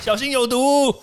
小心有毒。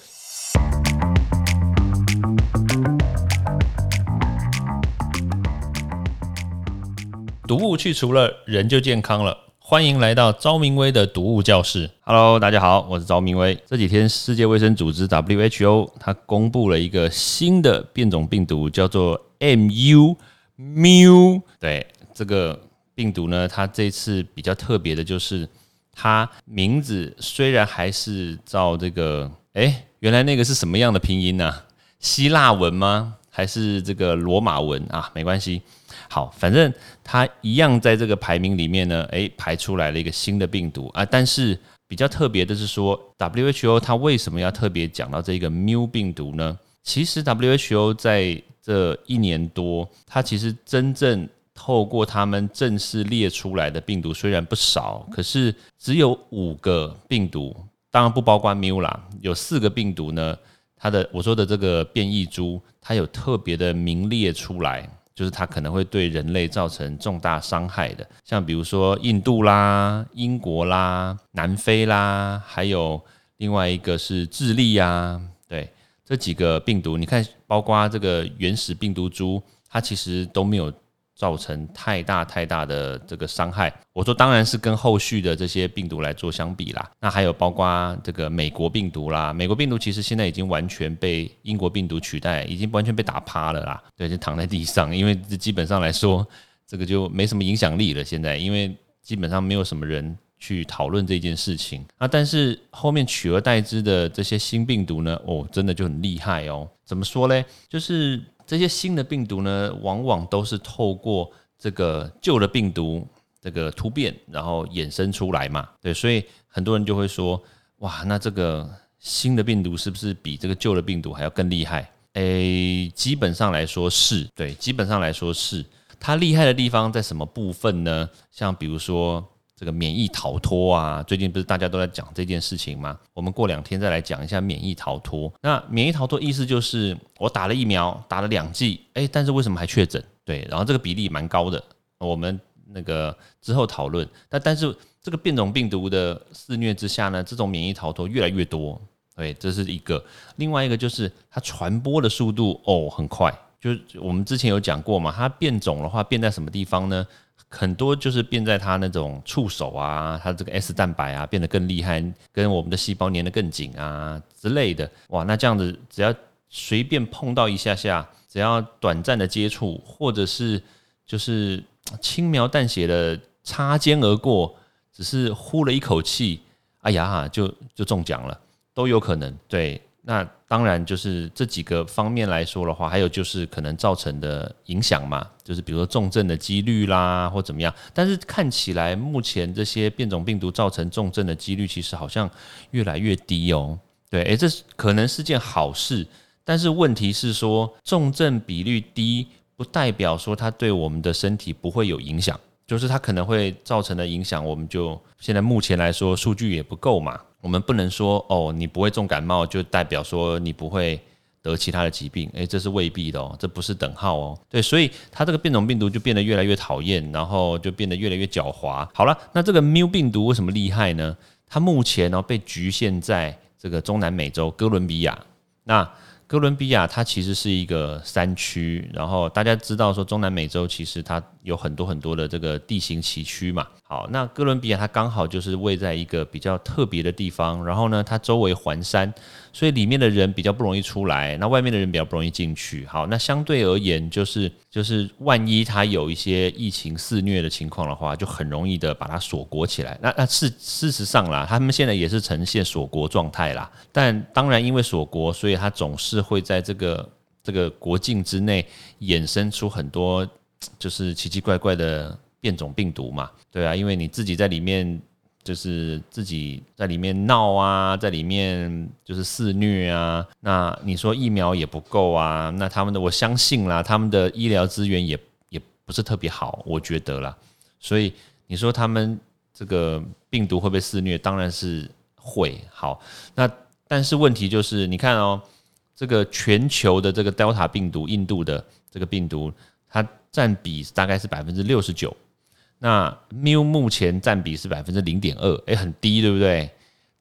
毒物去除了，人就健康了。欢迎来到昭明威的毒物教室。Hello，大家好，我是昭明威。这几天，世界卫生组织 WHO 它公布了一个新的变种病毒，叫做 Mu Mu。对，这个病毒呢，它这次比较特别的就是，它名字虽然还是照这个，哎，原来那个是什么样的拼音呢？希腊文吗？还是这个罗马文啊？没关系。好，反正它一样在这个排名里面呢，诶，排出来了一个新的病毒啊。但是比较特别的是说，WHO 它为什么要特别讲到这个 Mu 病毒呢？其实 WHO 在这一年多，它其实真正透过他们正式列出来的病毒虽然不少，可是只有五个病毒，当然不包括 Mu 啦，有四个病毒呢，它的我说的这个变异株，它有特别的名列出来。就是它可能会对人类造成重大伤害的，像比如说印度啦、英国啦、南非啦，还有另外一个是智利啊，对这几个病毒，你看，包括这个原始病毒株，它其实都没有。造成太大太大的这个伤害，我说当然是跟后续的这些病毒来做相比啦。那还有包括这个美国病毒啦，美国病毒其实现在已经完全被英国病毒取代，已经完全被打趴了啦。对，就躺在地上，因为这基本上来说，这个就没什么影响力了。现在因为基本上没有什么人去讨论这件事情啊。但是后面取而代之的这些新病毒呢，哦，真的就很厉害哦。怎么说嘞？就是。这些新的病毒呢，往往都是透过这个旧的病毒这个突变，然后衍生出来嘛。对，所以很多人就会说，哇，那这个新的病毒是不是比这个旧的病毒还要更厉害？诶，基本上来说是对，基本上来说是。它厉害的地方在什么部分呢？像比如说。这个免疫逃脱啊，最近不是大家都在讲这件事情吗？我们过两天再来讲一下免疫逃脱。那免疫逃脱意思就是我打了疫苗，打了两剂，哎，但是为什么还确诊？对，然后这个比例蛮高的。我们那个之后讨论。但但是这个变种病毒的肆虐之下呢，这种免疫逃脱越来越多。对，这是一个。另外一个就是它传播的速度哦很快，就我们之前有讲过嘛，它变种的话变在什么地方呢？很多就是变在它那种触手啊，它这个 S 蛋白啊变得更厉害，跟我们的细胞粘得更紧啊之类的。哇，那这样子只要随便碰到一下下，只要短暂的接触，或者是就是轻描淡写的擦肩而过，只是呼了一口气，哎呀，就就中奖了，都有可能。对。那当然就是这几个方面来说的话，还有就是可能造成的影响嘛，就是比如说重症的几率啦，或怎么样。但是看起来目前这些变种病毒造成重症的几率，其实好像越来越低哦。对，诶，这可能是件好事。但是问题是说，重症比率低，不代表说它对我们的身体不会有影响，就是它可能会造成的影响，我们就现在目前来说数据也不够嘛。我们不能说哦，你不会重感冒就代表说你不会得其他的疾病，诶，这是未必的哦，这不是等号哦。对，所以它这个变种病毒就变得越来越讨厌，然后就变得越来越狡猾。好了，那这个 Mu 病毒为什么厉害呢？它目前呢被局限在这个中南美洲哥伦比亚。那哥伦比亚它其实是一个山区，然后大家知道说中南美洲其实它有很多很多的这个地形崎岖嘛。好，那哥伦比亚它刚好就是位在一个比较特别的地方，然后呢，它周围环山，所以里面的人比较不容易出来，那外面的人比较不容易进去。好，那相对而言，就是就是万一它有一些疫情肆虐的情况的话，就很容易的把它锁国起来。那那事事实上啦，他们现在也是呈现锁国状态啦。但当然，因为锁国，所以它总是是会在这个这个国境之内衍生出很多就是奇奇怪怪的。变种病毒嘛，对啊，因为你自己在里面，就是自己在里面闹啊，在里面就是肆虐啊。那你说疫苗也不够啊？那他们的我相信啦，他们的医疗资源也也不是特别好，我觉得啦。所以你说他们这个病毒会不会肆虐？当然是会。好，那但是问题就是，你看哦，这个全球的这个 Delta 病毒，印度的这个病毒，它占比大概是百分之六十九。那 Mu 目前占比是百分之零点二，哎，很低，对不对？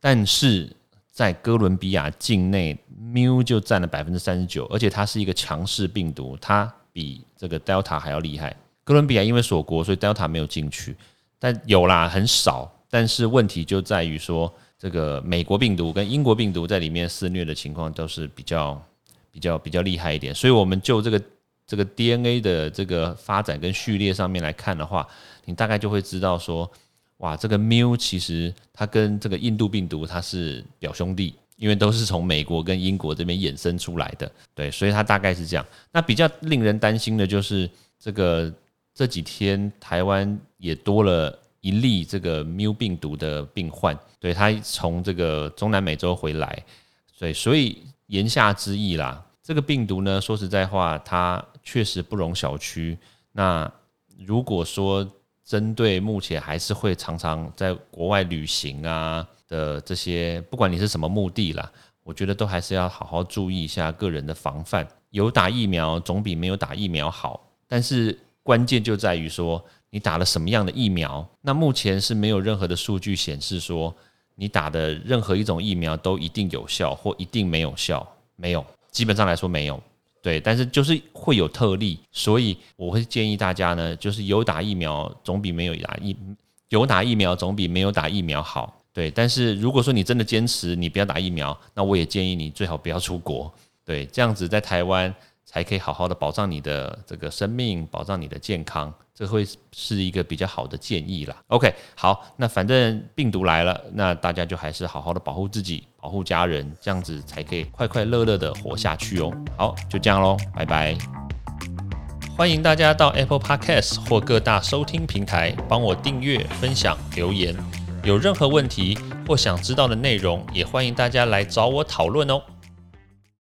但是在哥伦比亚境内，mu 就占了百分之三十九，而且它是一个强势病毒，它比这个 delta 还要厉害。哥伦比亚因为锁国，所以 delta 没有进去，但有啦，很少。但是问题就在于说，这个美国病毒跟英国病毒在里面肆虐的情况都是比较比较比较厉害一点。所以，我们就这个这个 DNA 的这个发展跟序列上面来看的话，你大概就会知道说。哇，这个 mu 其实它跟这个印度病毒它是表兄弟，因为都是从美国跟英国这边衍生出来的，对，所以它大概是这样。那比较令人担心的就是这个这几天台湾也多了一例这个 mu 病毒的病患，对他从这个中南美洲回来，对，所以言下之意啦，这个病毒呢，说实在话，它确实不容小觑。那如果说针对目前还是会常常在国外旅行啊的这些，不管你是什么目的啦，我觉得都还是要好好注意一下个人的防范。有打疫苗总比没有打疫苗好，但是关键就在于说你打了什么样的疫苗。那目前是没有任何的数据显示说你打的任何一种疫苗都一定有效或一定没有效，没有，基本上来说没有。对，但是就是会有特例，所以我会建议大家呢，就是有打疫苗总比没有打疫有打疫苗总比没有打疫苗好。对，但是如果说你真的坚持你不要打疫苗，那我也建议你最好不要出国。对，这样子在台湾。才可以好好的保障你的这个生命，保障你的健康，这会是一个比较好的建议啦。OK，好，那反正病毒来了，那大家就还是好好的保护自己，保护家人，这样子才可以快快乐乐的活下去哦。好，就这样喽，拜拜。欢迎大家到 Apple Podcast 或各大收听平台帮我订阅、分享、留言。有任何问题或想知道的内容，也欢迎大家来找我讨论哦。